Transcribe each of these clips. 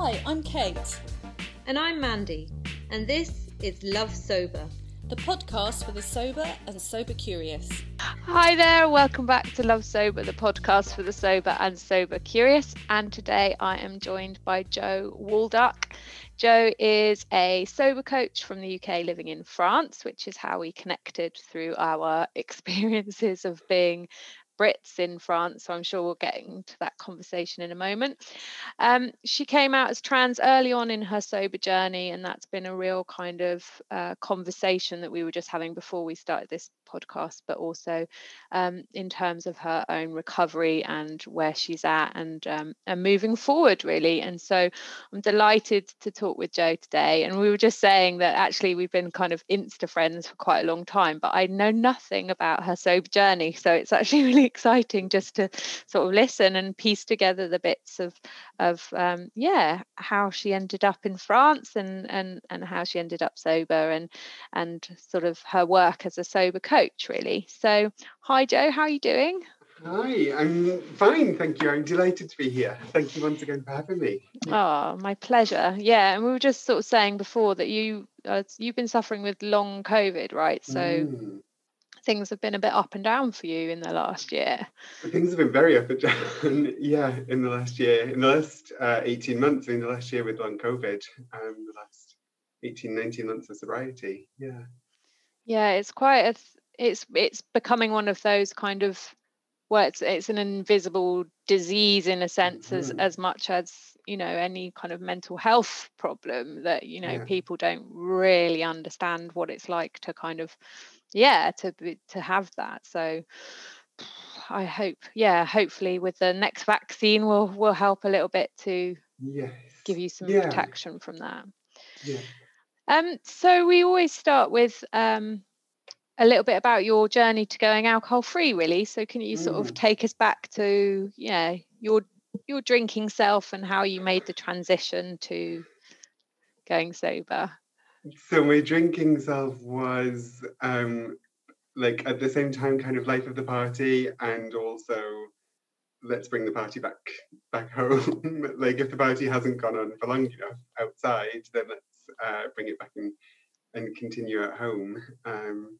Hi, I'm Kate, And I'm Mandy, and this is Love Sober. the podcast for the sober and sober curious. Hi there, welcome back to Love Sober, the podcast for the sober and sober curious. And today I am joined by Joe Walduck. Joe is a sober coach from the UK living in France, which is how we connected through our experiences of being Brits in France. So I'm sure we'll get into that conversation in a moment. Um, she came out as trans early on in her sober journey, and that's been a real kind of uh, conversation that we were just having before we started this podcast, but also um, in terms of her own recovery and where she's at and um, and moving forward really. And so I'm delighted to talk with Joe today. And we were just saying that actually we've been kind of insta friends for quite a long time, but I know nothing about her sober journey, so it's actually really exciting just to sort of listen and piece together the bits of of um, yeah how she ended up in France and and and how she ended up sober and and sort of her work as a sober coach really. So hi Joe, how are you doing? Hi, I'm fine, thank you. I'm delighted to be here. Thank you once again for having me. Oh, my pleasure. Yeah, and we were just sort of saying before that you uh, you've been suffering with long COVID, right? So Mm. things have been a bit up and down for you in the last year. Things have been very up and down, yeah, in the last year, in the last uh, 18 months, in the last year with long COVID, um, the last 18, 19 months of sobriety, yeah. Yeah, it's quite a th- it's it's becoming one of those kind of well, it's it's an invisible disease in a sense as Mhm. as much as you know any kind of mental health problem that you know Yeah. people don't really understand what it's like to kind of yeah to to have that. So I hope yeah hopefully with the next vaccine will will help a little bit to Yes. give you some Yeah. protection from that. Yeah. Um, so we always start with um, a little bit about your journey to going alcohol free, really. So can you sort of Mm. take us back to yeah your your drinking self and how you made the transition to going sober? So my drinking self was um, like at the same time kind of life of the party and also let's bring the party back back home. like if the party hasn't gone on for long enough outside, then let's uh, bring it back and and continue at home. Um,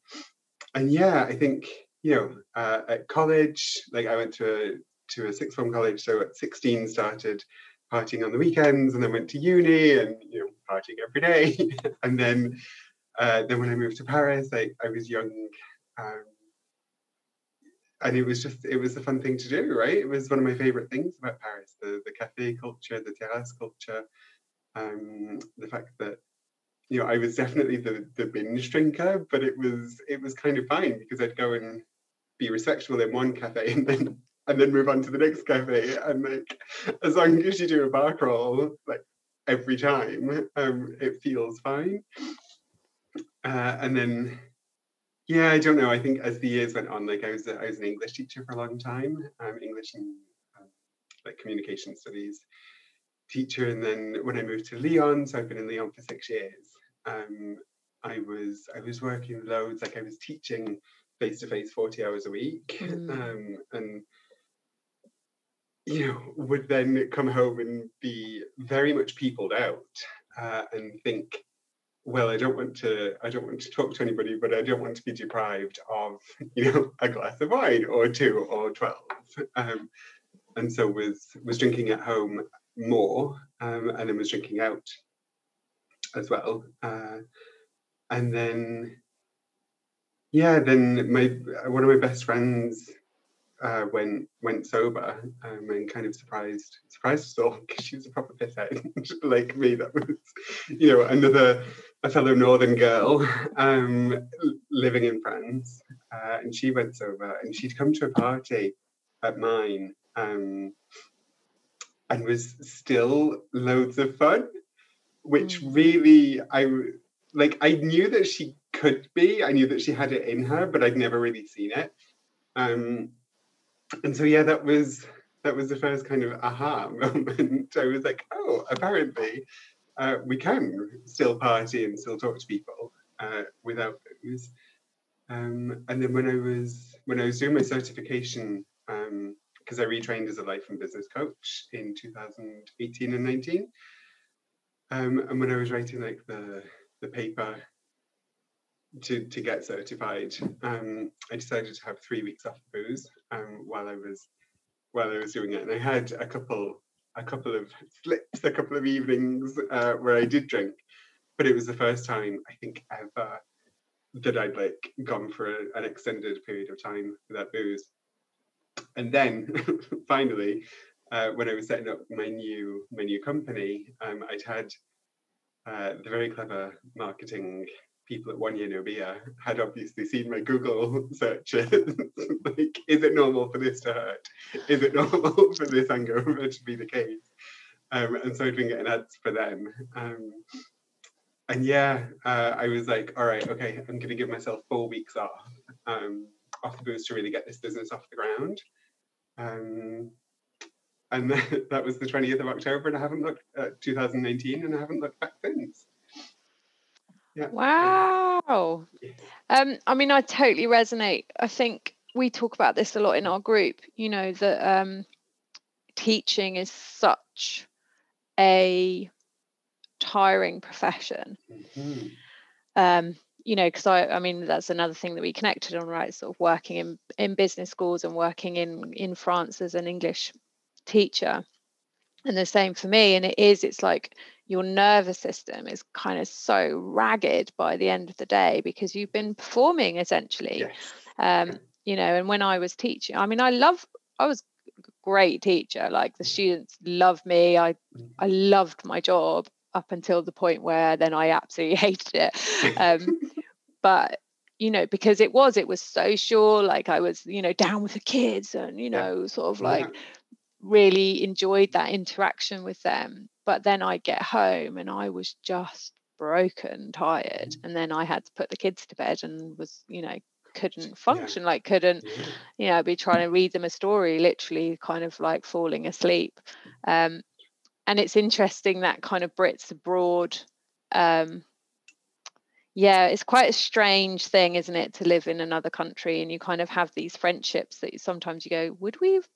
and yeah, I think you know uh, at college, like I went to a to a sixth form college, so at 16 started partying on the weekends, and then went to uni and you know partying every day, and then uh, then when I moved to Paris, I, I was young. Um, and it was just it was a fun thing to do right it was one of my favorite things about paris the the cafe culture the terrace culture um the fact that you know i was definitely the the binge drinker but it was it was kind of fine because i'd go and be respectful in one cafe and then and then move on to the next cafe and like as long as you do a bar crawl like every time um it feels fine uh, and then yeah, I don't know. I think as the years went on, like I was, a, I was an English teacher for a long time, um, English and um, like communication studies teacher, and then when I moved to Lyon, so I've been in Lyon for six years. Um, I was I was working loads, like I was teaching face to face forty hours a week, Mm. um, and you know would then come home and be very much peopled out uh, and think well i don't want to i don't want to talk to anybody but i don't want to be deprived of you know a glass of wine or two or 12 um, and so was was drinking at home more um, and then was drinking out as well uh, and then yeah then my one of my best friends uh, went went sober um, and kind of surprised surprised us all because she was a proper pisshead like me that was you know another a fellow northern girl um, living in France uh, and she went sober and she'd come to a party at mine um, and was still loads of fun which Mm. really I like I knew that she could be. I knew that she had it in her but I'd never really seen it. Um, and so yeah that was that was the first kind of aha moment. I was like oh apparently uh, we can still party and still talk to people uh, without booze. Um, and then when i was when i was doing my certification because i retrained as a life and business coach in 2018 and 19 Um, and when I was writing like the the paper to to get certified, um, I decided to have three weeks off booze um, while I was while I was doing it, and I had a couple a couple of slips, a couple of evenings uh, where I did drink, but it was the first time I think ever that I'd like gone for a, an extended period of time without booze. And then finally, uh, when I was setting up my new my new company, um, I'd had uh, the very clever marketing people at One Year No Beer had obviously seen my Google searches. like, is it normal for this to hurt? Is it normal for this hangover to be the case? Um, and so I'd been getting ads for them. Um, and yeah, uh, I was like, all right, okay, I'm going to give myself four weeks off, um, off the booze to really get this business off the ground. And that was the 20th of October, and I haven't looked at 2019, and I haven't looked back since. Yeah. Wow. Um, I mean, I totally resonate. I think we talk about this a lot in our group. You know that um, teaching is such a tiring profession. Mm-hmm. Um, you know, because I, I mean, that's another thing that we connected on, right? Sort of working in in business schools and working in in France as an English teacher, and the same for me. And it is, it's like your nervous system is kind of so ragged by the end of the day because you've been performing essentially. Yes. Um, you know, and when I was teaching, I mean, I love, I was great teacher like the students loved me i i loved my job up until the point where then I absolutely hated it. Um, but you know, because it was, it was social, like I was, you know, down with the kids and, you know, sort of like yeah. Really enjoyed that interaction with them. But then I get home and I was just broken, tired. Mm. And then I had to put the kids to bed and was, you know, couldn't function, yeah. like couldn't, you know, be trying to read them a story, literally kind of like falling asleep. Um, and it's interesting that kind of Brits abroad. Um, yeah, it's quite a strange thing, isn't it, to live in another country and you kind of have these friendships that sometimes you go, would we have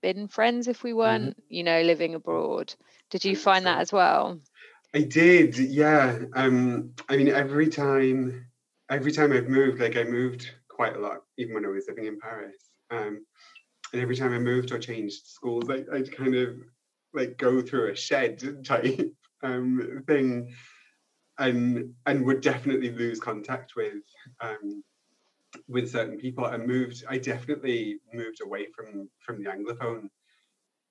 been friends if we weren't, mm-hmm. you know, living abroad? Did you find that as well? I did, yeah. Um, I mean, every time, every time I've moved, like I moved quite a lot, even when I was living in Paris. Um, and every time I moved or changed schools, I, I'd kind of like go through a shed type um, thing and and would definitely lose contact with um, with certain people and moved i definitely moved away from from the anglophone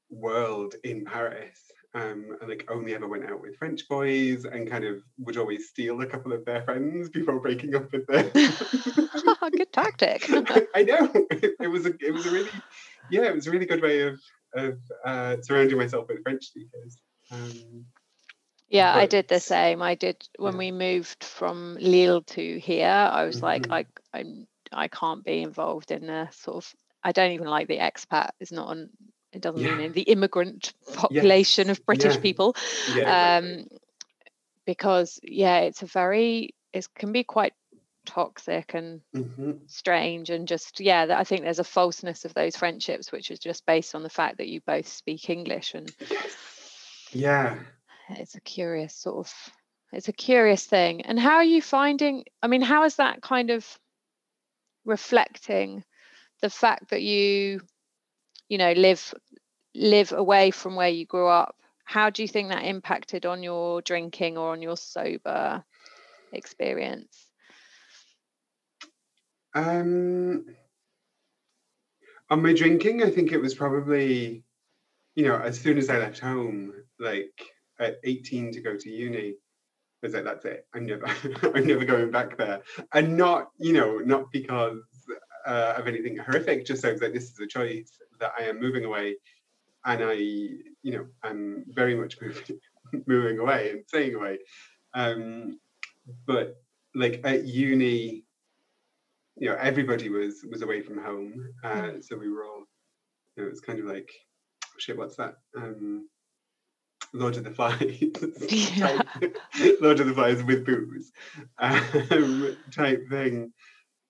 world in paris um, and like only ever went out with french boys and kind of would always steal a couple of their friends before breaking up with them. Good tactic. I know. It, it was a it was a really yeah it was a really good way of of uh, surrounding myself with French speakers. Um, yeah, but, I did the same. I did when yeah. we moved from Lille to here. I was mm-hmm. like, I, I, I can't be involved in the sort of. I don't even like the expat. It's not on. It doesn't yeah. mean the immigrant population yes. of British yeah. people. um, because yeah, it's a very. It can be quite toxic and mm-hmm. strange and just yeah i think there's a falseness of those friendships which is just based on the fact that you both speak english and yeah it's a curious sort of it's a curious thing. And how are you finding i mean how is that kind of reflecting the fact that you you know live live away from where you grew up? How do you think that impacted on your drinking or on your sober experience? Um, on my drinking, I think it was probably, you know, as soon as I left home, like at 18 to go to uni, I was like, that's it. I'm never, I'm never going back there. And not, you know, not because uh, of anything horrific, just so that this is a choice that I am moving away, and I, you know, I'm very much moving, moving away and staying away. Um, but like at uni, you know everybody was was away from home uh, hmm. so we were all you know it was kind of like shit what's that um Lord of the Flies yeah. Lord of the Flies with booze um, type thing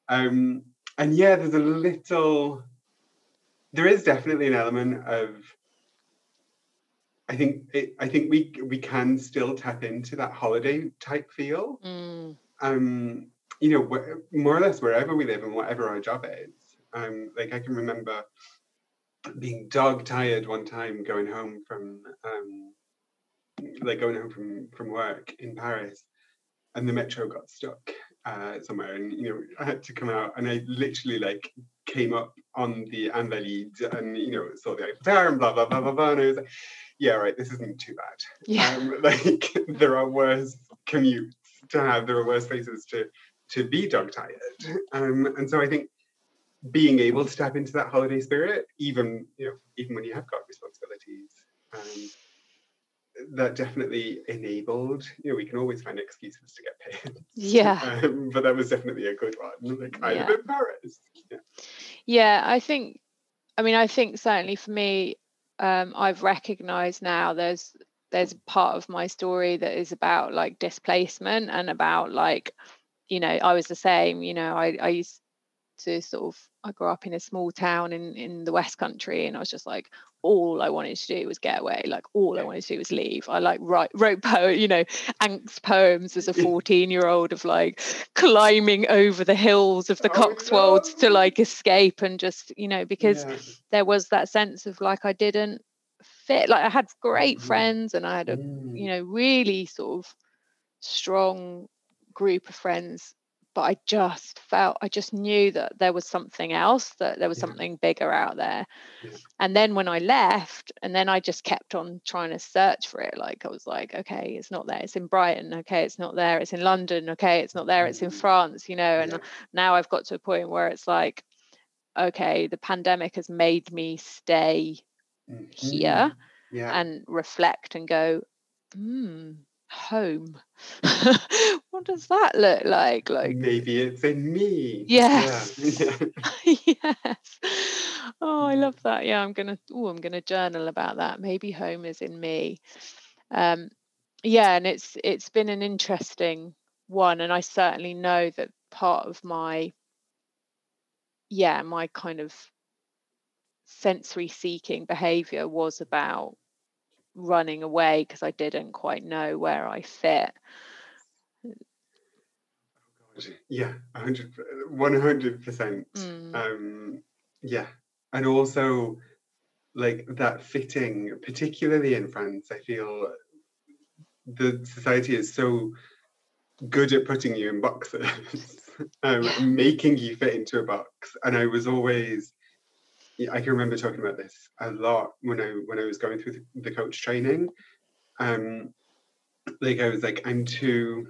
um and yeah there's a little there is definitely an element of I think it, I think we we can still tap into that holiday type feel. Mm. Um, you know, wh- more or less wherever we live and whatever our job is. Um, like I can remember being dog tired one time going home from um, like going home from from work in Paris, and the metro got stuck uh, somewhere, and you know I had to come out, and I literally like came up on the Invalides and you know saw the Eiffel Tower and blah blah blah blah blah, and I was like, yeah, right, this isn't too bad. Yeah. Um, like there are worse commutes to have, there are worse places to to be dog tired, um, and so I think being able to tap into that holiday spirit, even you know, even when you have got responsibilities, um, that definitely enabled. You know, we can always find excuses to get paid. Yeah. Um, but that was definitely a good one. Like live Yeah. in Paris. Yeah. Yeah, I think, I mean, I think certainly for me, um, I've recognized now there's there's part of my story that is about like displacement and about like, you know, I was the same, you know, I, I used to sort of I grew up in a small town in in the West Country and I was just like all I wanted to do was get away. Like all I wanted to do was leave. I like write wrote poem, you know, angst poems as a 14 year old of like climbing over the hills of the Oh, Cotswolds to like escape and just, you know, because Yeah. there was that sense of like I didn't fit. Like I had great Mhm. friends and I had a, Mm. you know, really sort of strong group of friends but I just felt I just knew that there was something else that there was Yeah. something bigger out there Yeah. and then when I left and then I just kept on trying to search for it like I was like okay it's not there it's in Brighton okay it's not there it's in London okay it's not there it's in Mm. France you know and Yeah. now I've got to a point where it's like okay the pandemic has made me stay here Mhm. Yeah. and reflect and go, hmm, home. what does that look like? Like, Maybe it's in me. Yes. Yeah. Yes. Oh, I love that. Yeah, I'm gonna. Oh, I'm gonna journal about that. Maybe home is in me. Um, yeah, and it's it's been an interesting one, and I certainly know that part of my, yeah, my kind of sensory seeking behavior was about running away because I didn't quite know where I fit. Yeah, 100 100%. Mm. Um, yeah. And also, like that fitting, particularly in France, I feel the society is so good at putting you in boxes, um, making you fit into a box. And I was always, yeah, I can remember talking about this a lot when I when I was going through the, the coach training. Um, like I was like, I'm too,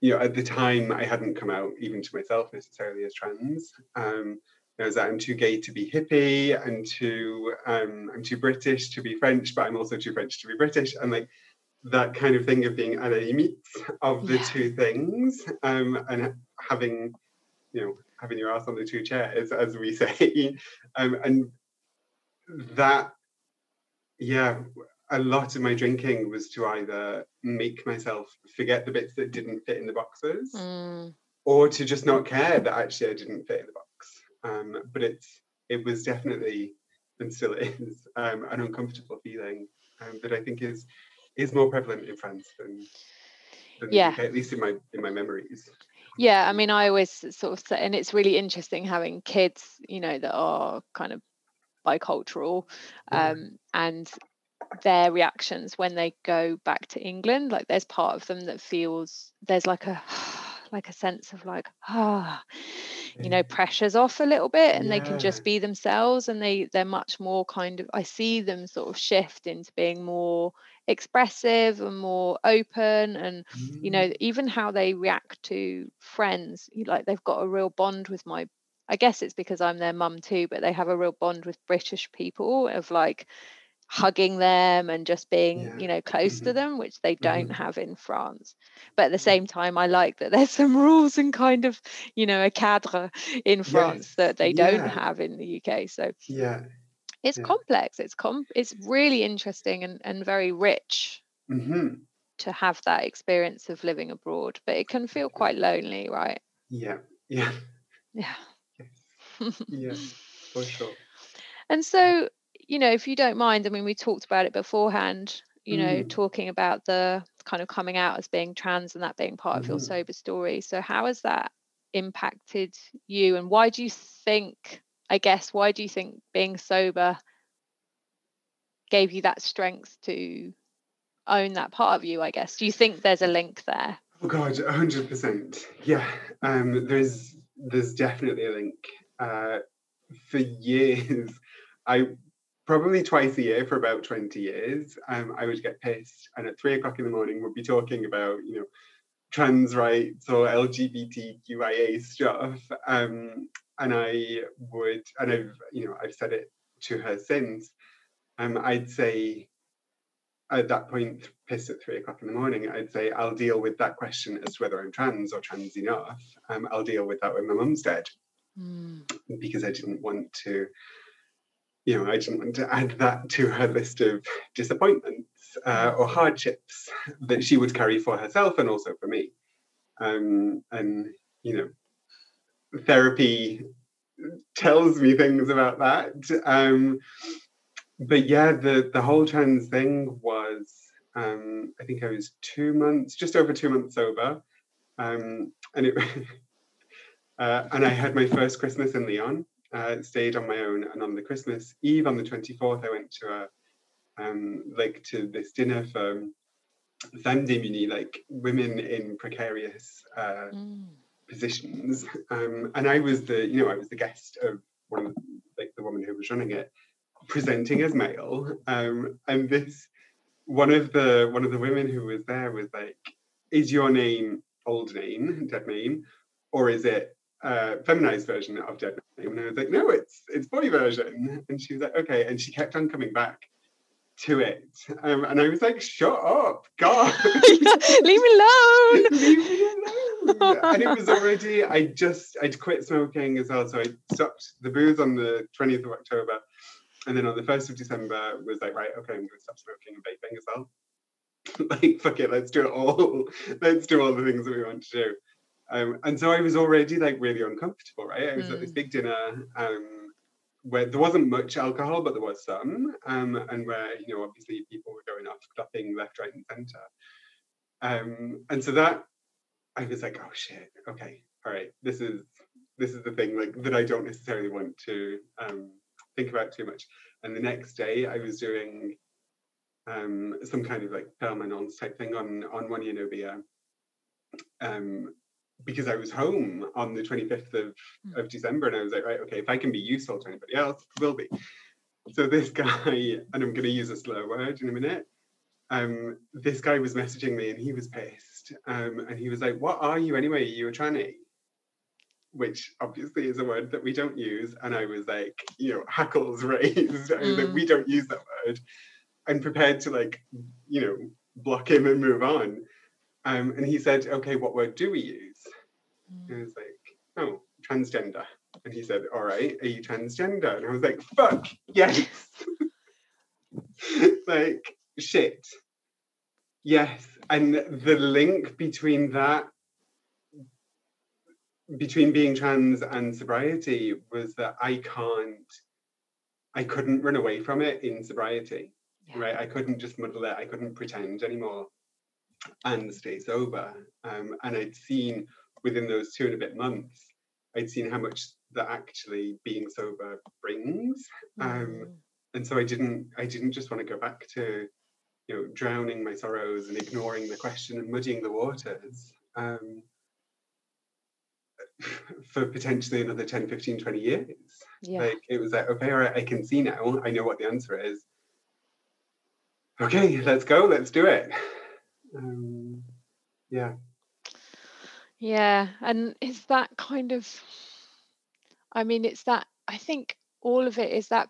you know, at the time I hadn't come out even to myself necessarily as trans. Um, I was like, I'm too gay to be hippie, I'm too, um, I'm too British to be French, but I'm also too French to be British, and like that kind of thing of being à la of the Yeah. two things, um, and having, you know, having your ass on the two chairs, as we say, um, and that, yeah, a lot of my drinking was to either make myself forget the bits that didn't fit in the boxes Mm. or to just not care that actually I didn't fit in the box. Um, but it's it was definitely and still is um, an uncomfortable feeling um, that I think is is more prevalent in France than, than Yeah. UK, at least in my in my memories. Yeah, I mean, I always sort of say, and it's really interesting having kids, you know, that are kind of bicultural, Yeah. um, and their reactions when they go back to England. Like, there's part of them that feels there's like a like a sense of like ah, you know, pressures off a little bit, and they can just be themselves, and they they're much more kind of. I see them sort of shift into being more expressive and more open and you Mm. know even how they react to friends like they've got a real bond with my i guess it's because i'm their mum too but they have a real bond with british people of like hugging them and just being Yeah. you know close to Mhm. them which they don't Mhm. have in france but at the same time i like that there's some rules and kind of you know a cadre in france that Yes, they don't have in the uk so Yeah. It's Yeah. complex it's com it's really interesting and, and very rich hmm to have that experience of living abroad, but it can feel quite lonely, right? Yeah. Yeah. Yeah. Yeah. For sure. And so, you know, if you don't mind, I mean, we talked about it beforehand, you know, Mm. talking about the kind of coming out as being trans and that being part of your Mhm. sober story. So, how has that impacted you? And why do you think, I guess, why do you think being sober gave you that strength to own that part of you? I guess. Do you think there's a link there? Oh God, hundred percent. Yeah, um, there's there's definitely a link. Uh, for years, I probably twice a year for about twenty years, um, I would get pissed, and at three o'clock in the morning, we'd be talking about you know trans rights or LGBTQIA stuff, um, and I would, and I've you know I've said it to her since. Um, I'd say at that point, piss at three o'clock in the morning, I'd say I'll deal with that question as to whether I'm trans or trans enough. Um, I'll deal with that when my mum's dead because I didn't want to, you know, I didn't want to add that to her list of disappointments uh, or hardships that she would carry for herself and also for me. Um, and, you know, therapy tells me things about that. Um, but yeah, the the whole trans thing was um, I think I was two months, just over two months sober, um, and it uh, and I had my first Christmas in Lyon. Uh, stayed on my own, and on the Christmas Eve, on the twenty fourth, I went to a um, like to this dinner for femme démunie, like women in precarious uh, Mm. Positions, um, and I was the you know I was the guest of one of the, like the woman who was running it, presenting as male, um, and this one of the one of the women who was there was like, "Is your name old name, dead name, or is it uh, feminized version of dead name?" And I was like, "No, it's it's boy version," and she was like, "Okay," and she kept on coming back to it, um, and I was like, "Shut up, God." Leave me alone. Leave me alone. and it was already, I just, I'd quit smoking as well. So I stopped the booze on the 20th of October. And then on the 1st of December was like, right, okay, I'm going to stop smoking and vaping as well. like, fuck it, let's do it all. let's do all the things that we want to do. Um, and so I was already like really uncomfortable, right? I was at this Mm. big dinner um, where there wasn't much alcohol, but there was some. Um, and where, you know, obviously people were going off, clapping left, right, and centre. Um, and so that I was like, oh shit, okay, all right, this is this is the thing like that I don't necessarily want to um, think about too much. And the next day, I was doing um, some kind of like permanence type thing on on one Unobia, um, because I was home on the 25th of, of December, and I was like, right, okay, if I can be useful to anybody else, will be. So this guy, and I'm going to use a slur word in a minute. Um, this guy was messaging me, and he was pissed, um, and he was like, "What are you anyway? Are you a tranny?" Which obviously is a word that we don't use, and I was like, you know, hackles raised. I was like, Mm. "We don't use that word." I'm prepared to like, you know, block him and move on. Um, and he said, "Okay, what word do we use?" And I was like, "Oh, transgender." And he said, "All right, are you transgender?" And I was like, "Fuck yes!" like shit. Yes, and the link between that, between being trans and sobriety, was that I can't, I couldn't run away from it in sobriety Yeah. right? I couldn't just muddle it. I couldn't pretend anymore and stay sober. Um, and I'd seen within those two and a bit months, I'd seen how much that actually being sober brings. Um, Mm. and so I didn't, I didn't just want to go back to, you know, drowning my sorrows and ignoring the question and muddying the waters. Um, for potentially another 10 15 20 years yeah. like it was like okay all right i can see now i know what the answer is okay let's go let's do it um, yeah Yeah, and it's that kind of, I mean, it's that, I think all of it is that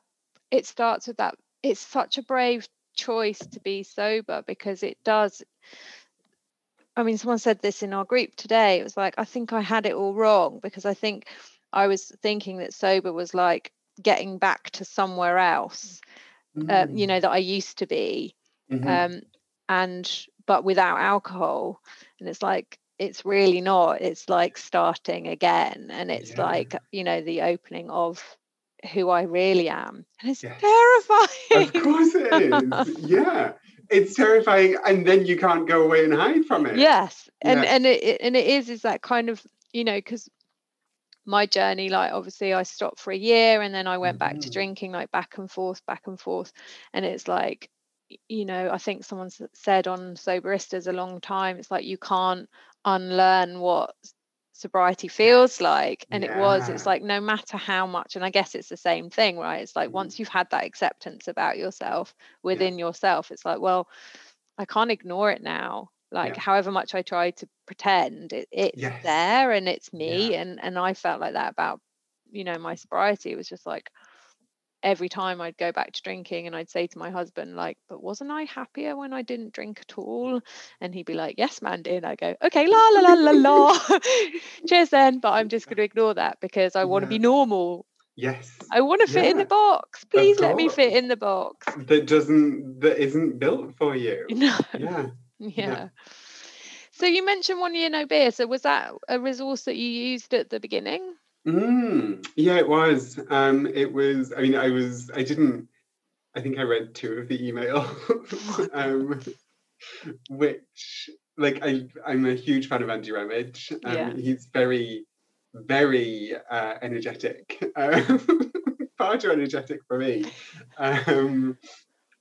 it starts with that, it's such a brave choice to be sober because it does. I mean, someone said this in our group today. It was like, I think I had it all wrong because I think I was thinking that sober was like getting back to somewhere else, uh, you know, that I used to be Mhm. um and but without alcohol and it's like it's really not it's like starting again and it's Yeah. like you know the opening of who I really am. And it's Yes. terrifying. Of course it is. yeah. It's terrifying. And then you can't go away and hide from it. yes and Yeah. and it and it is is that kind of you know because my journey like obviously i stopped for a year and then i went back to Mhm. drinking like back and forth back and forth and it's like you know i think someone said on soberistas a long time it's like you can't unlearn what sobriety feels like and it was it's like no matter how much and i guess it's the same thing right it's like Mhm. once you've had that acceptance about yourself within yourself it's like well i can't ignore it now like Yeah. however much i try to pretend it, it's Yes. there and it's me Yeah. and and i felt like that about you know my sobriety it was just like every time i'd go back to drinking and i'd say to my husband like but wasn't i happier when i didn't drink at all and he'd be like yes mandy and i go okay la la la la la cheers then but i'm just going to ignore that because i want to be normal Yes. i want to fit in the box please let me fit in the box That doesn't that isn't built for you. no Yeah. yeah. So you mentioned one year no beer. So was that a resource that you used at the beginning? Mm, yeah, it was. Um, it was. I mean, I was. I didn't. I think I read two of the emails, um, which, like, I I'm a huge fan of Andy Ramage. Um, Yeah. He's very, very uh, energetic. Um, far too energetic for me. Um,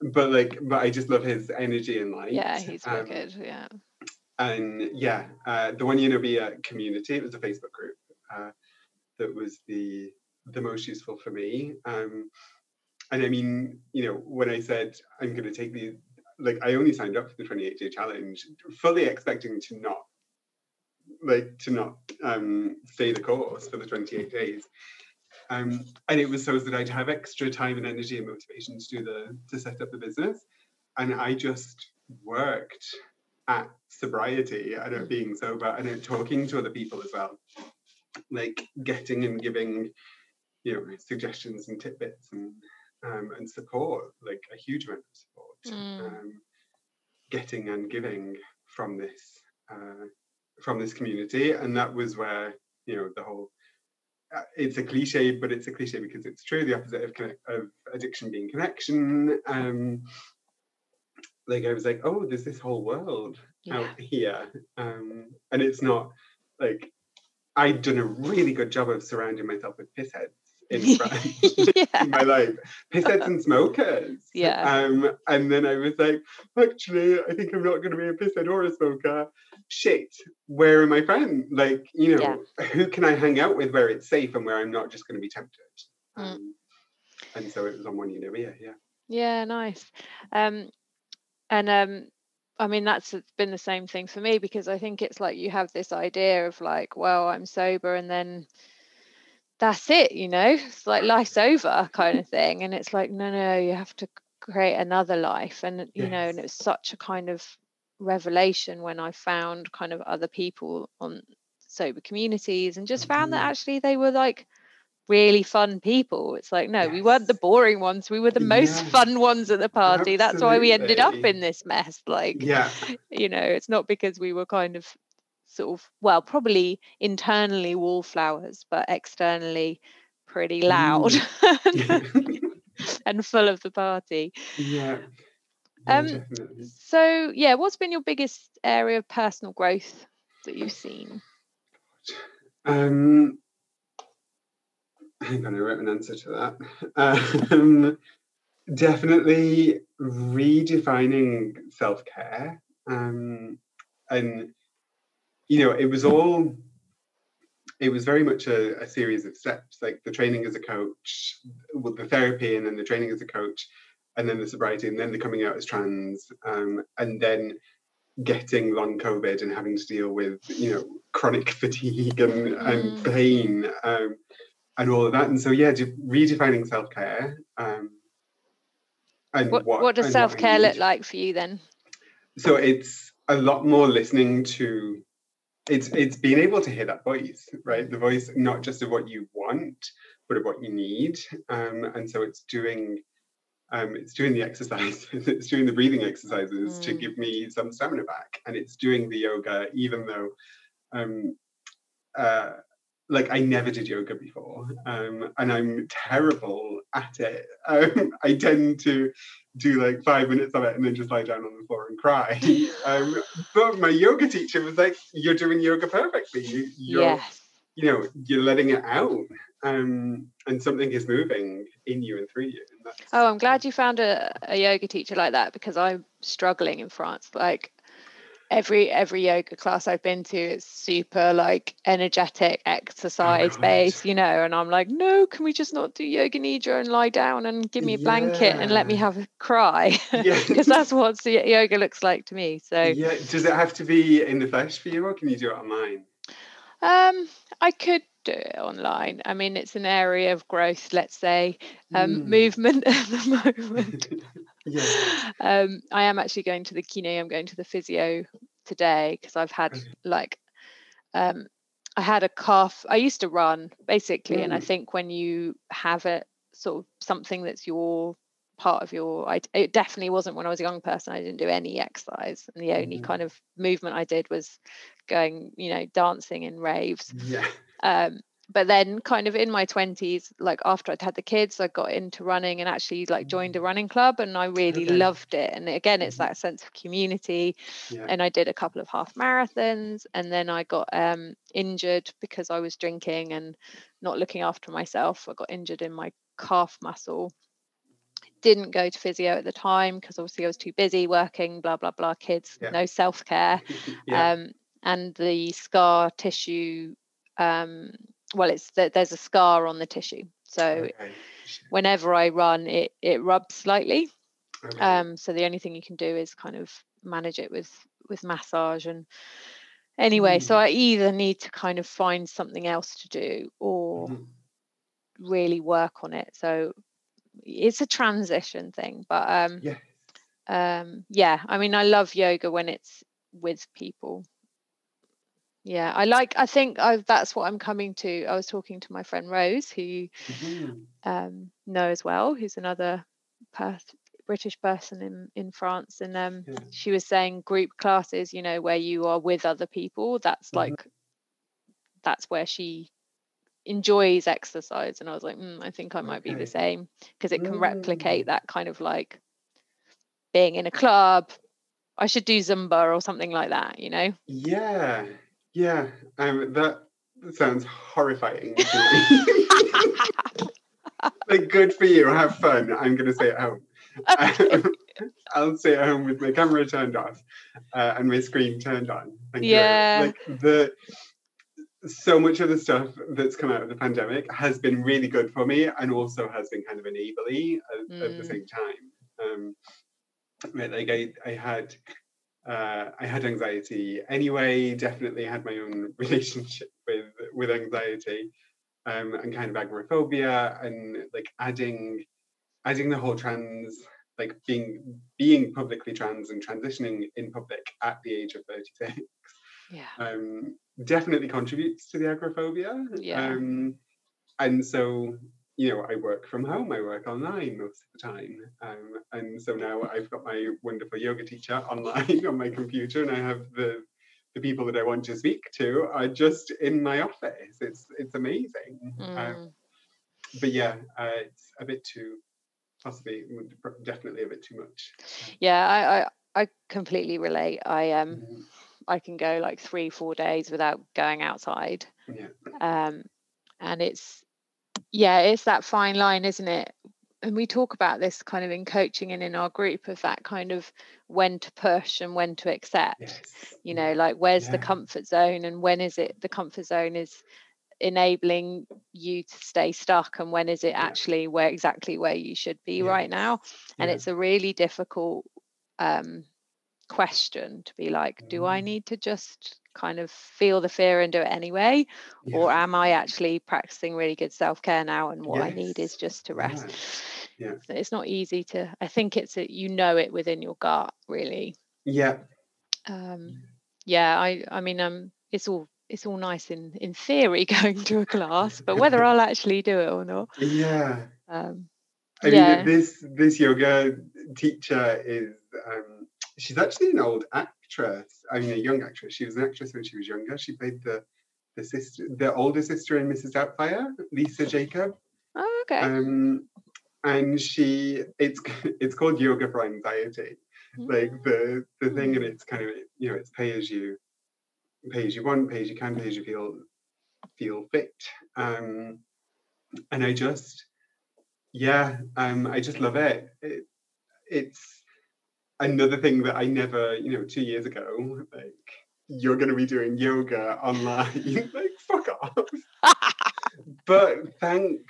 but like, but I just love his energy and light. Yeah, he's Um, wicked. Yeah. and yeah, uh, the one year no beer community. It was a Facebook group uh, that was the the most useful for me. Um, and I mean, you know, when I said I'm going to take the like I only signed up for the 28 day challenge, fully expecting to not, like, to not um, stay the course for the 28 days. Um, and it was so that I'd have extra time and energy and motivation to do the to set up the business. And I just worked at sobriety and at being sober and at talking to other people as well. Like getting and giving, you know, suggestions and tidbits and um, and support, like a huge amount of support. Mm. Um, getting and giving from this uh, from this community, and that was where you know the whole. Uh, it's a cliche, but it's a cliche because it's true. The opposite of, connect, of addiction being connection. Um, like I was like, oh, there's this whole world Yeah. out here, um, and it's not like I'd done a really good job of surrounding myself with pissheads in, yeah. in my life, pissheads and smokers. Yeah. Um, and then I was like, actually, I think I'm not going to be a pisshead or a smoker. Shit, where are my friends? Like, you know, who can I hang out with where it's safe and where I'm not just going to be tempted? Mm. Um, and so it was on one year, yeah, yeah. Yeah, nice. Um, and um, I mean that's it's been the same thing for me because I think it's like you have this idea of like, well, I'm sober, and then that's it, you know, it's like life's over kind of thing, and it's like, no, no, you have to create another life, and you know, and Yes. it was such a kind of revelation when I found kind of other people on sober communities and just found that Mhm. actually they were like really fun people. It's like, no, we weren't the boring ones. We were the most fun ones at the party. That's why we ended up in this mess. Like, Yeah, you know, it's not because we were kind of sort of, well, probably internally wallflowers, but externally pretty loud and full of the party. yeah. Yeah, Um, definitely. So, yeah, what's been your biggest area of personal growth that you've seen? Um, hang on, I wrote an answer to that. Um, definitely redefining self care. Um, and, you know, it was all, it was very much a, a series of steps like the training as a coach, with the therapy, and then the training as a coach, and then the sobriety, and then the coming out as trans, um, and then getting long COVID and having to deal with, you know, chronic fatigue and, and Mm. pain um, and all of that. And so, yeah, de- redefining self care. Um, and What, what, what does and what I self care look like for you then? So it's a lot more listening to. It's it's being able to hear that voice, right? The voice not just of what you want, but of what you need. Um, and so it's doing um, it's doing the exercises, it's doing the breathing exercises to Mm. give me some stamina back, and it's doing the yoga, even though um, uh, like I never did yoga before, um, and I'm terrible at it. Um, I tend to do like five minutes of it and then just lie down on the floor and cry. Um, but my yoga teacher was like, "You're doing yoga perfectly. You, you're, yes. you know, you're letting it out, um, and something is moving in you and through you." And Oh, I'm glad you found a, a yoga teacher like that because I'm struggling in France. Like every every yoga class I've been to is super like energetic exercise God. based, you know, and I'm like, no, can we just not do yoga nidra and lie down and give me a blanket and let me have a cry? Yeah. because that's what yoga looks like to me. So yeah. Does it have to be in the flesh for you, or can you do it online? um I could do it online. I mean it's an area of growth, let's say, um Mm. movement at the moment. yeah. um, I am actually going to the kine. I'm going to the physio today because I've had Okay. like um, I had a calf. I used to run basically, and I Mm. think when you have it sort of something that's your part of your I, it definitely wasn't when I was a young person I didn't do any exercise and the only Mhm. kind of movement I did was going you know dancing in raves Yeah. um but then kind of in my 20s like after i'd had the kids i got into running and actually like joined a running club and i really Okay. loved it and again it's Mhm. that sense of community Yeah. and i did a couple of half marathons and then i got um injured because i was drinking and not looking after myself i got injured in my calf muscle didn't go to physio at the time because obviously i was too busy working blah blah blah kids Yeah. no self-care yeah. um, and the scar tissue um, well it's th- there's a scar on the tissue so okay. whenever i run it it rubs slightly Okay. um, so the only thing you can do is kind of manage it with with massage and anyway so Mm. i either need to kind of find something else to do or Mhm. really work on it so it's a transition thing but um Yes. um yeah i mean i love yoga when it's with people yeah i like i think i that's what i'm coming to i was talking to my friend rose who you Mhm. um know as well who's another pers- british person in in france and um Yeah. she was saying group classes you know where you are with other people that's Mhm. like that's where she enjoys exercise and i was like mm, i think i might be the same because it can replicate Mm. that kind of like being in a club i should do zumba or something like that you know Yeah. Yeah. Um, that sounds horrifying. like, good for you. Have fun. I'm going to stay at home. Um, I'll stay at home with my camera turned off uh, and my screen turned on. Thank you. Yeah. Like the so much of the stuff that's come out of the pandemic has been really good for me and also has been kind of enably at, at the Mm. same time. Um, like I, I had uh, I had anxiety anyway. Definitely had my own relationship with with anxiety um, and kind of agoraphobia, and like adding adding the whole trans, like being being publicly trans and transitioning in public at the age of thirty six, yeah um, definitely contributes to the agoraphobia. Yeah. Um, and so you know, I work from home, I work online most of the time. Um, and so now I've got my wonderful yoga teacher online on my computer, and I have the the people that I want to speak to are just in my office. It's it's amazing. Um, Mm. but yeah, uh, it's a bit too, possibly, definitely a bit too much. yeah I, I i completely relate i um Mhm. i can go like three four days without going outside Yeah. um and it's yeah it's that fine line isn't it and we talk about this kind of in coaching and in our group of that kind of when to push and when to accept Yes. you know like where's the comfort zone and when is it the comfort zone is enabling you to stay stuck and when is it Yeah. actually where exactly where you should be right now and Yeah. it's a really difficult um question to be like do i Mm. need to just kind of feel the fear and do it anyway or am i actually practicing really good self-care now and what i need is just to rest Yeah. So it's not easy to i think it's a, you know it within your gut really Yeah. um yeah i i mean um it's all it's all nice in in theory going to a class but whether i'll actually do it or not Yeah. um I Yeah. mean, this this yoga teacher is um, she's actually an old actress. I mean, a young actress. She was an actress when she was younger. She played the the sister, the older sister in Mrs. Doubtfire, Lisa Jakub. Oh, okay. Um, and she, it's it's called yoga for anxiety. Like the the thing, and it's kind of you know it's pay as you pay as you want, pay as you can, pay as you feel feel fit. Um, and I just, yeah, um, I just love it. it. It's another thing that I never, you know, two years ago, like you're going to be doing yoga online, like fuck off. but thank,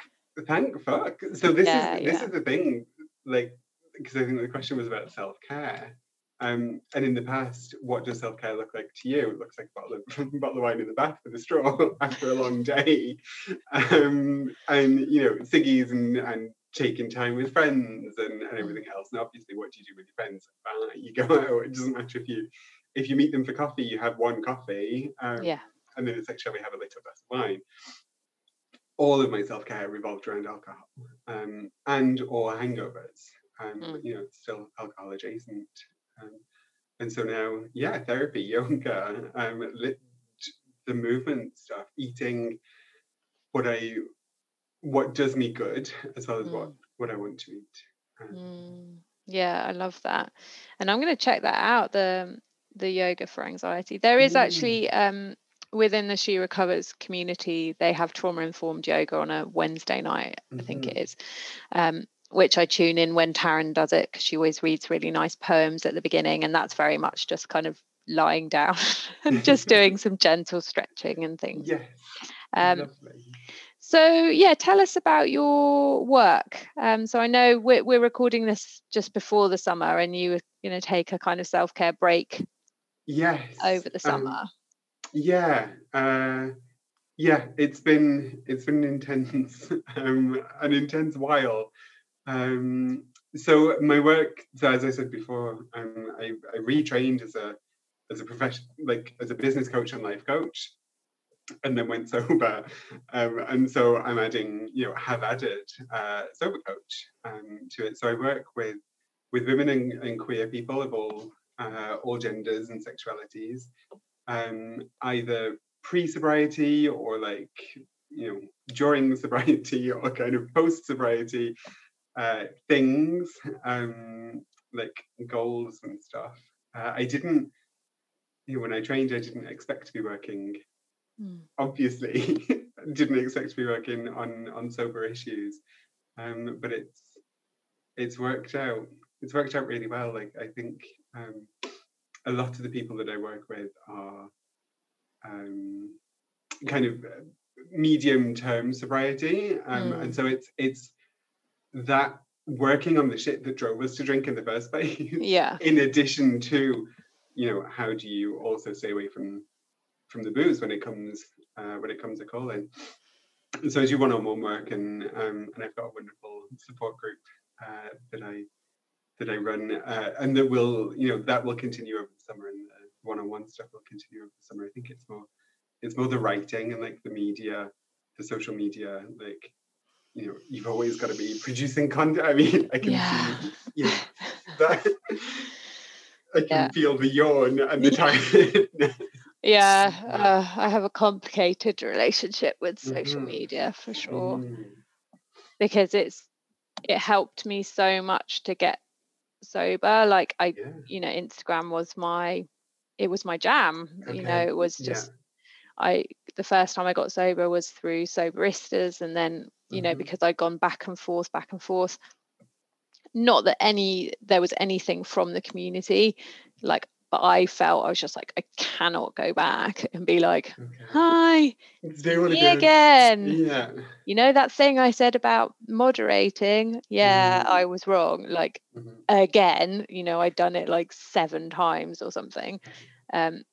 thank fuck. So this Yeah, is this yeah. is the thing, like because I think the question was about self care. Um, and in the past, what does self care look like to you? It looks like a bottle of, bottle of wine in the bath with a straw after a long day, um, and you know, ciggies and and taking time with friends and, and everything else. And obviously, what do you do with your friends? Uh, you go out. It doesn't matter if you if you meet them for coffee, you have one coffee, um, yeah. and then it's like, shall we have a little glass of wine? All of my self care revolved around alcohol um, and or hangovers. Um, Mm. but, You know, it's still alcohol adjacent. Um, and so now, yeah, therapy, yoga, um, lit, the movement stuff, eating what I what does me good as well as what Mm. what I want to eat. Um, Mm, yeah, I love that. And I'm going to check that out the the yoga for anxiety. There is Mm. actually um within the She Recovers community, they have trauma informed yoga on a Wednesday night, I think it is. Um which I tune in when Taryn does it because she always reads really nice poems at the beginning and that's very much just kind of lying down and just doing some gentle stretching and things. Yes, Um lovely. So yeah, tell us about your work. Um, so I know we're we're recording this just before the summer, and you were going to take a kind of self care break Yes. over the um, summer. Yeah, uh, yeah. It's been it's been an intense um, an intense while. Um, so my work, so as I said before, um, I, I retrained as a as a profession, like as a business coach and life coach, and then went sober. Um, and so I'm adding, you know, have added uh, sober coach um, to it. So I work with with women and, and queer people of all uh, all genders and sexualities, um, either pre-sobriety or like you know during sobriety or kind of post-sobriety uh, things um, like goals and stuff. Uh, I didn't, you know, when I trained, I didn't expect to be working. Mm. Obviously, didn't expect to be working on on sober issues, um, but it's it's worked out. It's worked out really well. Like I think um, a lot of the people that I work with are um, kind of uh, medium term sobriety, um, Mm. and so it's it's that working on the shit that drove us to drink in the first place. Yeah, in addition to, you know, how do you also stay away from from the booze when it comes uh, when it comes to calling? And so I do one-on-one work, and um, and I've got a wonderful support group uh, that I that I run, uh, and that will you know that will continue over the summer, and the one-on-one stuff will continue over the summer. I think it's more it's more the writing and like the media, the social media, like you know you've always got to be producing content. I mean, I can Yeah. see yeah that I can Yeah. feel the yawn and the tiredness. yeah. Uh, I have a complicated relationship with social Mhm. media for sure Mm, because it's it helped me so much to get sober. Like I, yeah. you know, Instagram was my it was my jam. You know, it was Yeah. just I the first time I got sober was through soberistas and then you know Mhm. because I'd gone back and forth back and forth not that any there was anything from the community like but I felt I was just like I cannot go back and be like Okay. hi want me again Yeah. you know that thing I said about moderating yeah Mm. I was wrong like Mhm. again you know I'd done it like seven times or something um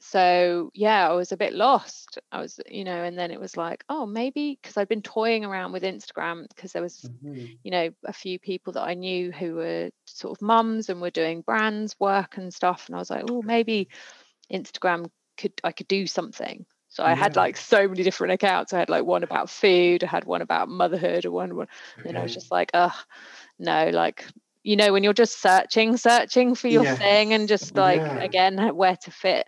so yeah i was a bit lost. I was you know and then it was like oh maybe because i'd been toying around with instagram because there was Mhm. you know a few people that i knew who were sort of mums and were doing brands work and stuff and i was like oh maybe instagram could i could do something. So i had like so many different accounts. I had like one about food i had one about motherhood and one, one and i was just like oh no like you know when you're just searching searching for your thing and just like yeah. again where to fit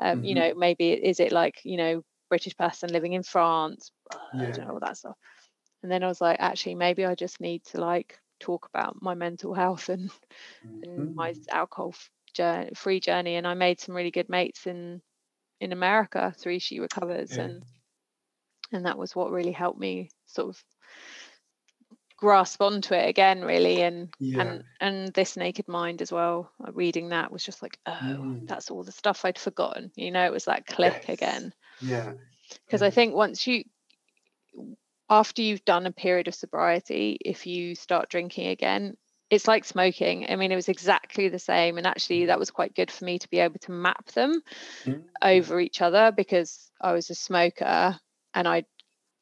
um you Mhm. know maybe is it like you know British person living in France, uh, I don't know all that stuff. And then I was like, actually, maybe I just need to like talk about my mental health and and my Mhm. alcohol journey, free journey. And I made some really good mates in in America through She Recovers, Yeah. and and that was what really helped me sort of grasp onto it again, really. And Yeah. and and this Naked Mind as well. Reading that was just like, oh, Mm. that's all the stuff I'd forgotten. You know, it was that click Yes. again Yeah. because I think once you after you've done a period of sobriety if you start drinking again it's like smoking i mean it was exactly the same and actually that was quite good for me to be able to map them Mm. over each other because i was a smoker and i'd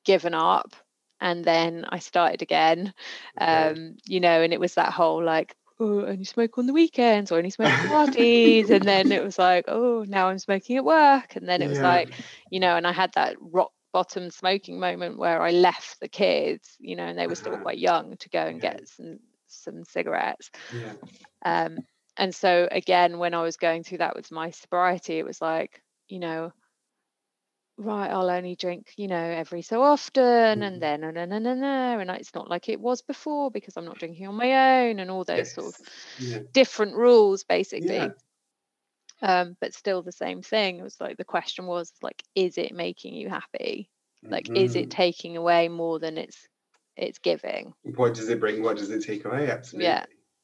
given up and then i started again Okay. um you know and it was that whole like oh only smoke on the weekends or only smoke at parties and then it was like oh now i'm smoking at work and then it was Yeah. like you know and i had that rock bottom smoking moment where i left the kids you know and they were still Uh-huh. quite young to go and Yeah. get some some cigarettes Yeah. um and so again when i was going through that with my sobriety it was like you know right i'll only drink you know every so often Mhm. and then no no no no and it's not like it was before because i'm not drinking on my own and all those sort of Yeah. different rules basically Yeah. um but still the same thing it was like the question was like is it making you happy like is it Mhm. taking away more than it's it's giving What does it bring? What does it take away? Absolutely.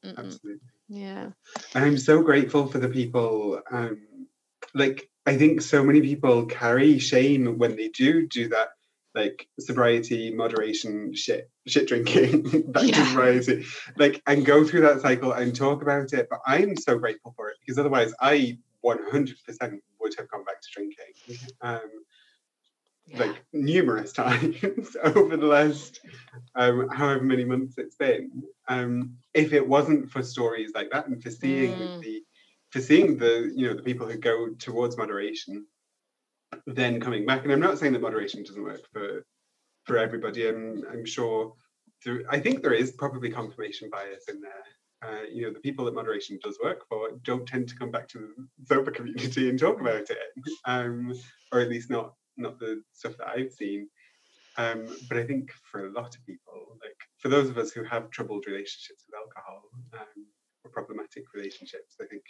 Mm-mm. Absolutely. yeah And I'm so grateful for the people. Um, like I think so many people carry shame when they do do that, like sobriety, moderation, shit, shit drinking, back to sobriety, like and go through that cycle and talk about it. But I'm so grateful for it because otherwise, I 100% would have gone back to drinking. Um, like numerous times over the last um, however many months it's been. Um, if it wasn't for stories like that and for seeing Mm. the for seeing the you know the people who go towards moderation, then coming back. And I'm not saying that moderation doesn't work for for everybody. I'm I'm sure. I think there is probably confirmation bias in there. Uh, you know, the people that moderation does work for don't tend to come back to the sober community and talk about it, um, or at least not not the stuff that I've seen. Um, but I think for a lot of people, like for those of us who have troubled relationships with alcohol um, or problematic relationships, I think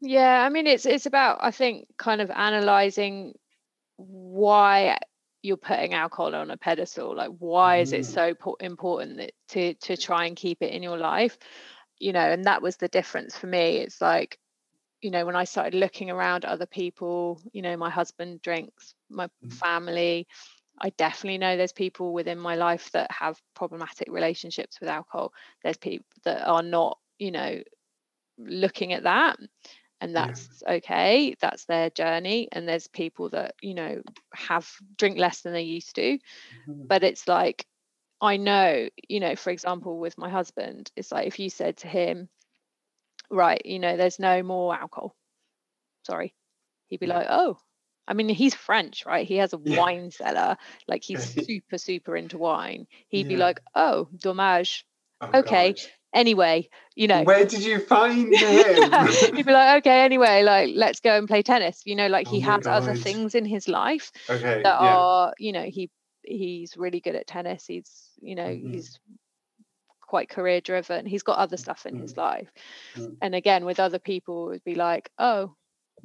Yeah, I mean it's it's about I think kind of analyzing why you're putting alcohol on a pedestal. Like why is it Mm. so po- important that to to try and keep it in your life? You know, and that was the difference for me. It's like you know when I started looking around at other people, you know, my husband drinks, my Mm. family. I definitely know there's people within my life that have problematic relationships with alcohol. There's people that are not, you know, looking at that and Yeah. that's okay that's their journey and there's people that you know have drink less than they used to Mhm. but it's like i know you know for example with my husband it's like if you said to him right you know there's no more alcohol sorry he'd be Yeah. like oh i mean he's french right he has a Yeah. wine cellar like he's super super into wine he'd be Yeah. like oh dommage Oh, okay, gosh. Anyway you know Where did you find Yeah, him? He'd be like, okay, anyway, like let's go and play tennis. You know, like Oh he my has other things in his life okay, that yeah. are, you know, he he's really good at tennis. He's, you know, Mhm. he's quite career driven. He's got other stuff in his life. Mm. And again, with other people, it would be like, oh,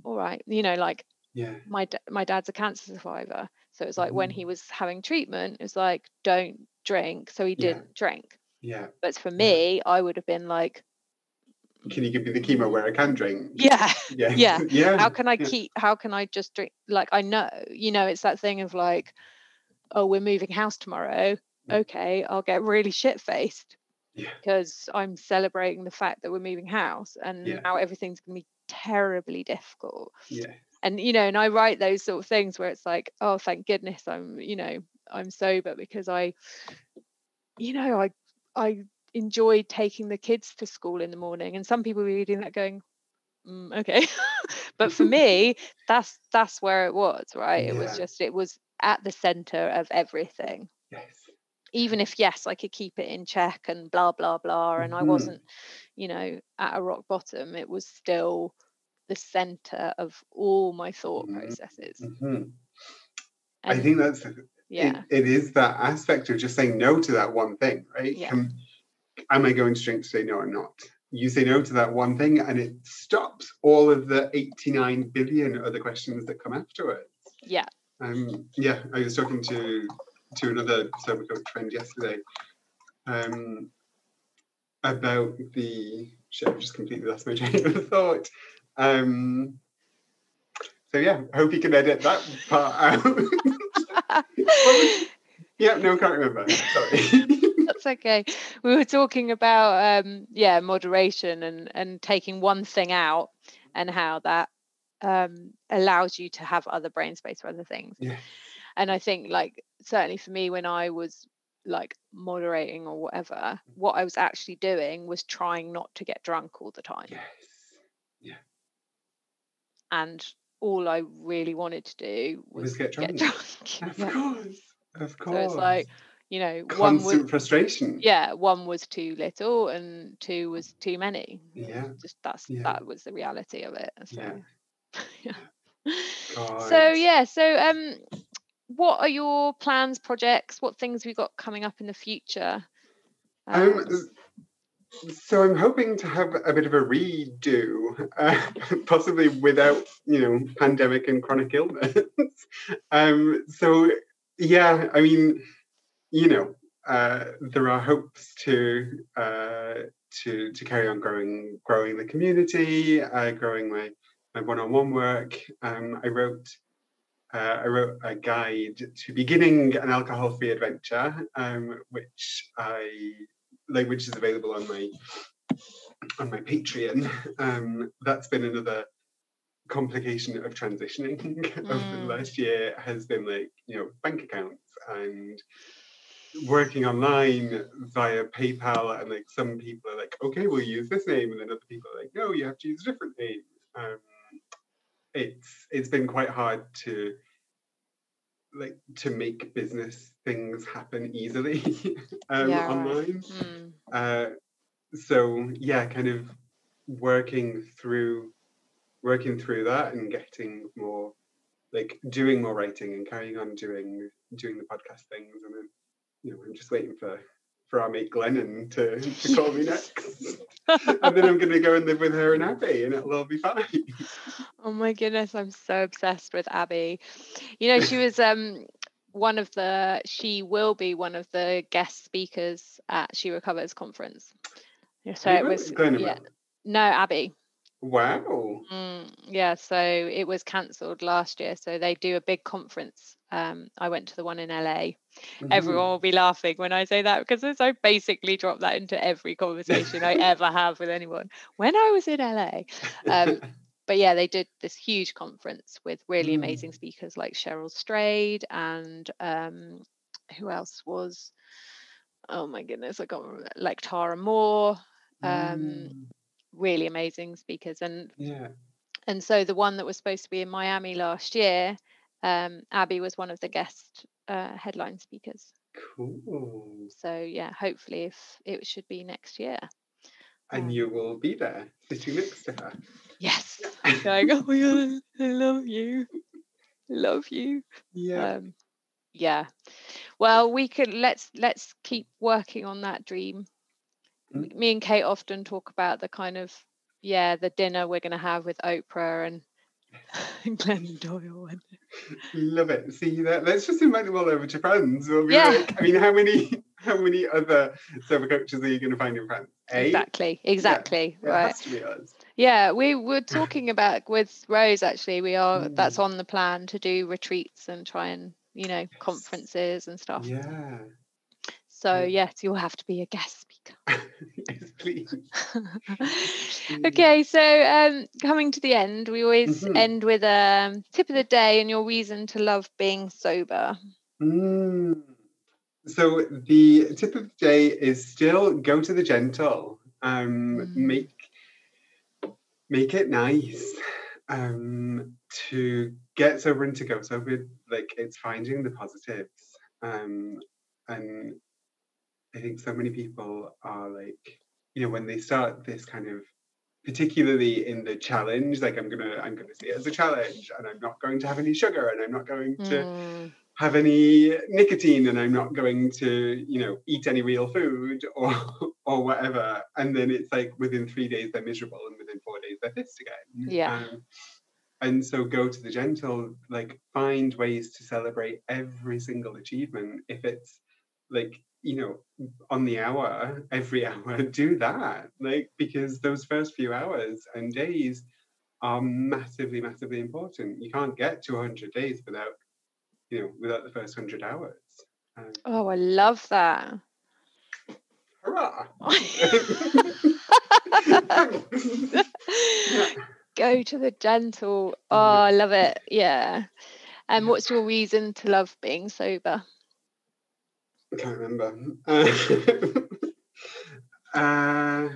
all right, you know, like yeah. my my dad's a cancer survivor, so it's like when Mhm. he was having treatment, it's like don't drink, so he didn't drink. Yeah. But for me, I would have been like, Can you give me the chemo where I can drink? yeah, Yeah. Yeah. yeah. how can I yeah. keep how can I just drink like I know you know it's that thing of like oh we're moving house tomorrow Mm. okay I'll get really shit faced Yeah. because I'm celebrating the fact that we're moving house and Yeah. now everything's going to be terribly difficult Yeah. and you know and I write those sort of things where it's like oh thank goodness I'm you know I'm sober because I you know I I enjoyed taking the kids to school in the morning and some people were reading that going mm, okay but for me that's that's where it was right it was just it was at the center of everything Yes. even if yes i could keep it in check and blah blah blah and i Mhm. wasn't you know at a rock bottom it was still the center of all my thought Mhm. processes hmm I think that's yeah, it, it is that aspect of just saying no to that one thing, right? Yeah. Can- am I going to drink today? No, I'm not. You say no to that one thing, and it stops all of the 89 billion other questions that come afterwards. yeah, Um, yeah, I was talking to to another coach friend yesterday um, about the. Shit, I've just completely lost my train of thought. Um, so yeah, hope you can edit that part out. yeah, no, I can't remember. Sorry. That's okay. We were talking about um yeah, moderation and and taking one thing out and how that um allows you to have other brain space for other things. Yeah. And I think like certainly for me when I was like moderating or whatever, what I was actually doing was trying not to get drunk all the time. yes. Yeah. And all I really wanted to do was, Was get drunk. drunk. Of Yeah. course. Of course. So it's like, you know, one constant was frustration. yeah, one was too little and two was too many. Yeah. Just that's Yeah. that was the reality of it. So Yeah. yeah. God. So yeah, so um what are your plans, projects? What things you got coming up in the future? Um, so I'm hoping to have a bit of a redo, uh, possibly without, you know, pandemic and chronic illness. um, so yeah, I mean, you know, uh, there are hopes to uh, to to carry on growing growing the community, uh, growing my my one-on-one work. Um, I wrote uh, I wrote a guide to beginning an alcohol-free adventure, um, which I like, which is available on my on my Patreon. Um, that's been another complication of transitioning over the Mm. last year. Has been like you know bank accounts and working online via PayPal, and like some people are like, okay, we'll use this name, and then other people are like, no, you have to use a different name. Um, it's it's been quite hard to like to make business things happen easily um, Yeah, right. online. Mm, uh, so yeah kind of working through working through that and getting more like doing more writing and carrying on doing doing the podcast things. And then you know i'm just waiting for for our mate glennon to, to call me next. And then i'm going to go and live with her and abby and it'll all be fine oh my goodness, I'm so obsessed with Abby. You know, she was um one of the she will be one of the guest speakers at She Recovers conference. So it was yeah. No, Abby. wow Mm, yeah, so it was cancelled last year. So they do a big conference. Um, I went to the one in LA. Mhm. Everyone will be laughing when I say that because I basically drop that into every conversation I ever have with anyone. When I was in LA, um, but yeah, they did this huge conference with really Mm. amazing speakers like Cheryl Strayed and um, who else was? Oh my goodness, I can't remember. Like Tara Moore. Um, Mm, really amazing speakers and yeah and so the one that was supposed to be in Miami last year, um, Abby was one of the guest uh, headline speakers. cool So yeah, hopefully if it should be next year. and Um, you will be there sitting next to her Yes. Going, oh my god, I love you. I love you. yeah Um, yeah. Well, we could let's let's keep working on that dream. Mm. Me and Kate often talk about the kind of yeah, the dinner we're gonna have with Oprah and Glennon Doyle and Love it. See that? Let's just invite them all over to France. We'll Yeah. like, I mean, how many how many other sober coaches are you going to find in France? Eh? exactly, exactly. It right. has to be us. Yeah, we were talking about with Rose actually. We are that's Mm. on the plan to do retreats and try and you know conferences and stuff. Yeah. So yeah. yes, you'll have to be a guest speaker. yes, please. okay, so um, coming to the end, we always Mhm. end with a um, tip of the day and your reason to love being sober. Mm. So the tip of the day is still go to the gentle. Um, Mm. Make make it nice. Um, to get sober and to go sober, like it's finding the positives. Um, and I think so many people are like, you know, when they start this kind of particularly in the challenge, like I'm gonna I'm gonna see it as a challenge and I'm not going to have any sugar and I'm not going to Mm, have any nicotine and I'm not going to, you know, eat any real food or or whatever. And then it's like within three days they're miserable and within four days they're pissed again. Yeah. Um, and so go to the gentle, like find ways to celebrate every single achievement. If it's like, you know, on the hour, every hour, do that. Like because those first few hours and days are massively, massively important. You can't get to 100 days without you know, without the first hundred hours. Um, Oh, I love that. hurrah! Go to the gentle. Oh, I love it. Yeah. And what's your reason to love being sober? I can't remember. Uh, uh,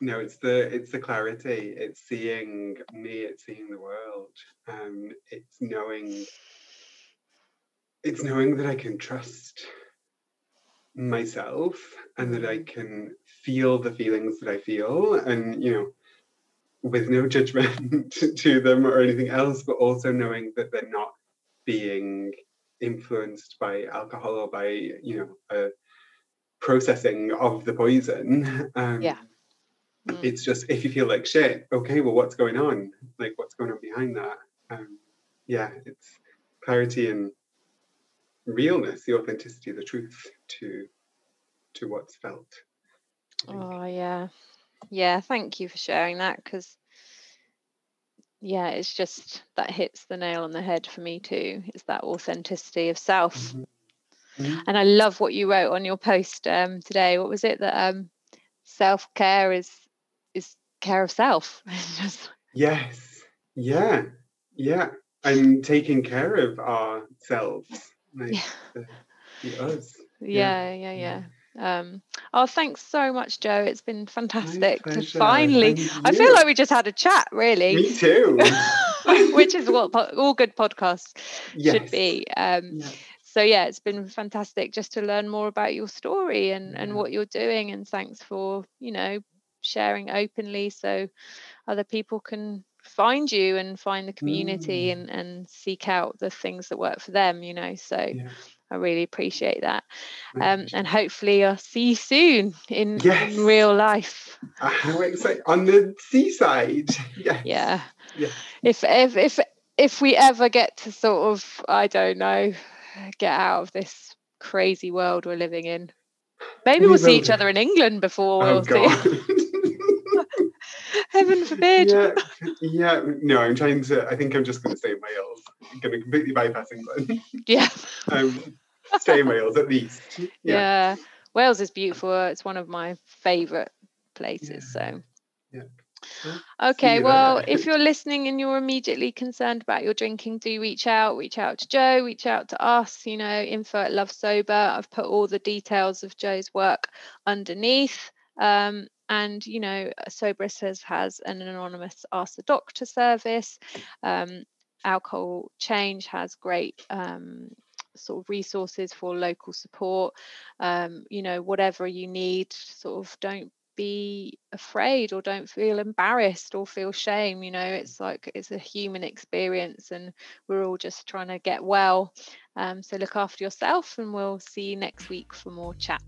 no, it's the it's the clarity. It's seeing me. It's seeing the world. Um, it's knowing. It's knowing that I can trust myself and that I can feel the feelings that I feel, and you know, with no judgment to them or anything else, but also knowing that they're not being influenced by alcohol or by you know a processing of the poison. Um, Yeah. Mm. It's just if you feel like shit, okay, well, what's going on? Like, what's going on behind that? Um, yeah, it's clarity and realness, the authenticity, the truth to to what's felt. Oh, yeah. Yeah. Thank you for sharing that because, yeah, it's just that hits the nail on the head for me too. It's that authenticity of self. Mhm. Mhm. And I love what you wrote on your post um, today. What was it that um, self care is is care of self? Just Yes. Yeah. Yeah. And taking care of ourselves, yeah, the, the us. yeah, yeah, yeah. Um, oh, thanks so much, Joe. It's been fantastic to finally. I feel like we just had a chat, really, Me too. which is what po- all good podcasts should be. Um, Yeah. so yeah, it's been fantastic just to learn more about your story and and what you're doing. And thanks for you know sharing openly so other people can find you and find the community Mm. and and seek out the things that work for them. You know, so Yeah. I really appreciate that. Um, and hopefully I'll see you soon in, Yes. in real life. How exciting! On the seaside. Yes. Yeah. Yeah. If if if if we ever get to sort of I don't know get out of this crazy world we're living in. Maybe We we'll see each other in England before Oh we'll see. Heaven forbid. yeah. Yeah. No, I'm trying to. I think I'm just going to stay in Wales. I'm going to completely bypass England. Yeah. um, stay in Wales at least. yeah. Yeah. Wales is beautiful. It's one of my favourite places. So Yeah. Okay, well, if you're listening and you're immediately concerned about your drinking, do reach out. Reach out to Joe, reach out to us, you know, info at Love Sober. I've put all the details of Joe's work underneath. Um, and, you know, Soberistas, has an anonymous Ask the Doctor service. Um, Alcohol Change has great um, sort of resources for local support. Um, you know, whatever you need, sort of don't be afraid or don't feel embarrassed or feel shame you know it's like it's a human experience and we're all just trying to get well um, so look after yourself and we'll see you next week for more chat